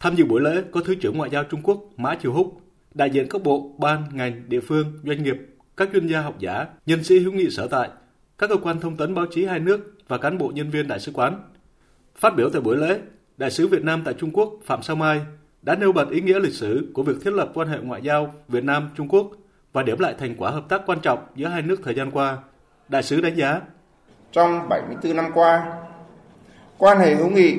Tham dự buổi lễ có Thứ trưởng Ngoại giao Trung Quốc Mã Triều Húc, đại diện các bộ, ban, ngành, địa phương, doanh nghiệp, các chuyên gia học giả, nhân sĩ hữu nghị sở tại, các cơ quan thông tấn báo chí hai nước và cán bộ nhân viên đại sứ quán. Phát biểu tại buổi lễ, Đại sứ Việt Nam tại Trung Quốc Phạm Sao Mai đã nêu bật ý nghĩa lịch sử của việc thiết lập quan hệ ngoại giao Việt Nam Trung Quốc và điểm lại thành quả hợp tác quan trọng giữa hai nước thời gian qua. Đại sứ đánh giá trong 74 năm qua, quan hệ hữu nghị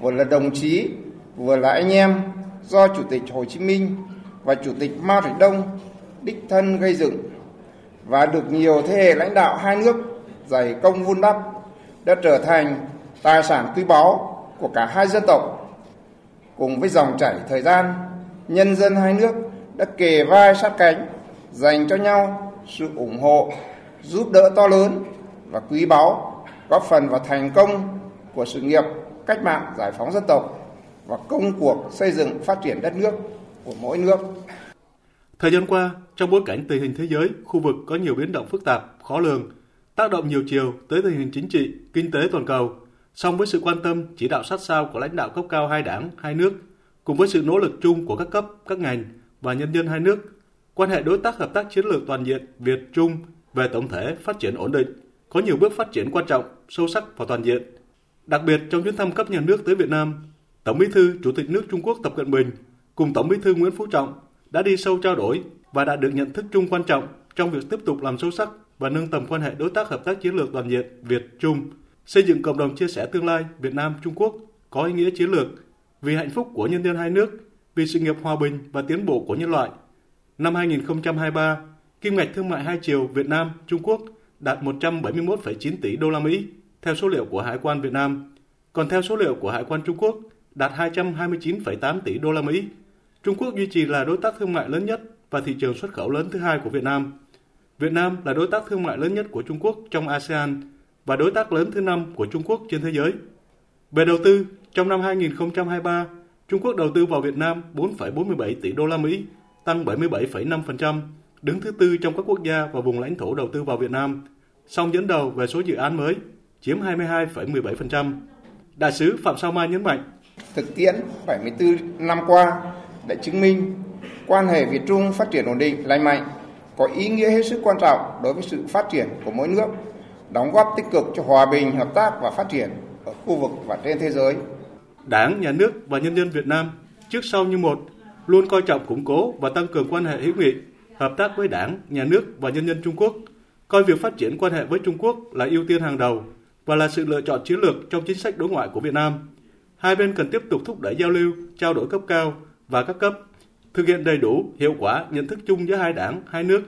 vừa là đồng chí vừa là anh em do Chủ tịch Hồ Chí Minh và Chủ tịch Mao Trạch Đông đích thân gây dựng và được nhiều thế hệ lãnh đạo hai nước dày công vun đắp đã trở thành tài sản quý báu của cả hai dân tộc. Cùng với dòng chảy thời gian, nhân dân hai nước đã kề vai sát cánh, dành cho nhau sự ủng hộ, giúp đỡ to lớn và quý báu, góp phần vào thành công của sự nghiệp cách mạng giải phóng dân tộc và công cuộc xây dựng phát triển đất nước của mỗi nước. Thời gian qua, trong bối cảnh tình hình thế giới, khu vực có nhiều biến động phức tạp, khó lường, tác động nhiều chiều tới tình hình chính trị, kinh tế toàn cầu, song với sự quan tâm, chỉ đạo sát sao của lãnh đạo cấp cao hai đảng, hai nước, cùng với sự nỗ lực chung của các cấp, các ngành và nhân dân hai nước, quan hệ đối tác hợp tác chiến lược toàn diện Việt Trung về tổng thể phát triển ổn định, có nhiều bước phát triển quan trọng, sâu sắc và toàn diện. Đặc biệt trong chuyến thăm cấp nhà nước tới Việt Nam, Tổng Bí thư Chủ tịch nước Trung Quốc Tập Cận Bình cùng Tổng Bí thư Nguyễn Phú Trọng đã đi sâu trao đổi và đã được nhận thức chung quan trọng trong việc tiếp tục làm sâu sắc và nâng tầm quan hệ đối tác hợp tác chiến lược toàn diện Việt Trung, xây dựng cộng đồng chia sẻ tương lai Việt Nam Trung Quốc có ý nghĩa chiến lược vì hạnh phúc của nhân dân hai nước, vì sự nghiệp hòa bình và tiến bộ của nhân loại. Năm 2023, kim ngạch thương mại hai chiều Việt Nam Trung Quốc đạt 171,9 tỷ đô la Mỹ theo số liệu của Hải quan Việt Nam, còn theo số liệu của Hải quan Trung Quốc đạt 229,8 tỷ đô la Mỹ. Trung Quốc duy trì là đối tác thương mại lớn nhất và thị trường xuất khẩu lớn thứ hai của Việt Nam. Việt Nam là đối tác thương mại lớn nhất của Trung Quốc trong ASEAN và đối tác lớn thứ năm của Trung Quốc trên thế giới. Về đầu tư, trong năm 2023, Trung Quốc đầu tư vào Việt Nam 4,47 tỷ đô la Mỹ, tăng 77,5%, đứng thứ tư trong các quốc gia và vùng lãnh thổ đầu tư vào Việt Nam, song dẫn đầu về số dự án mới, chiếm 22,17%. Đại sứ Phạm Sao Mai nhấn mạnh, Thực tiễn 74 năm qua đã chứng minh quan hệ Việt Trung phát triển ổn định, lành mạnh, có ý nghĩa hết sức quan trọng đối với sự phát triển của mỗi nước, đóng góp tích cực cho hòa bình, hợp tác và phát triển ở khu vực và trên thế giới. Đảng, Nhà nước và nhân dân Việt Nam trước sau như một luôn coi trọng củng cố và tăng cường quan hệ hữu nghị, hợp tác với Đảng, Nhà nước và nhân dân Trung Quốc, coi việc phát triển quan hệ với Trung Quốc là ưu tiên hàng đầu và là sự lựa chọn chiến lược trong chính sách đối ngoại của Việt Nam. Hai bên cần tiếp tục thúc đẩy giao lưu, trao đổi cấp cao và các cấp, thực hiện đầy đủ, hiệu quả nhận thức chung giữa hai đảng, hai nước,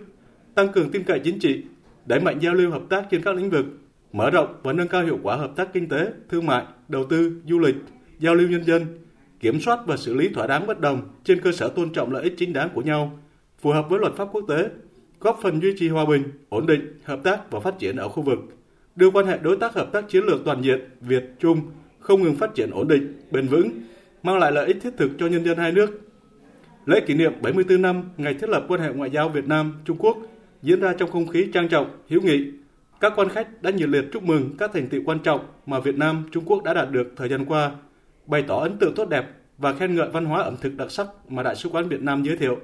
tăng cường tin cậy chính trị, đẩy mạnh giao lưu hợp tác trên các lĩnh vực, mở rộng và nâng cao hiệu quả hợp tác kinh tế, thương mại, đầu tư, du lịch, giao lưu nhân dân, kiểm soát và xử lý thỏa đáng bất đồng trên cơ sở tôn trọng lợi ích chính đáng của nhau, phù hợp với luật pháp quốc tế, góp phần duy trì hòa bình, ổn định, hợp tác và phát triển ở khu vực, đưa quan hệ đối tác hợp tác chiến lược toàn diện Việt Trung không ngừng phát triển ổn định, bền vững, mang lại lợi ích thiết thực cho nhân dân hai nước. Lễ kỷ niệm 74 năm ngày thiết lập quan hệ ngoại giao Việt Nam Trung Quốc diễn ra trong không khí trang trọng, hiếu nghị. Các quan khách đã nhiệt liệt chúc mừng các thành tựu quan trọng mà Việt Nam Trung Quốc đã đạt được thời gian qua, bày tỏ ấn tượng tốt đẹp và khen ngợi văn hóa ẩm thực đặc sắc mà Đại sứ quán Việt Nam giới thiệu.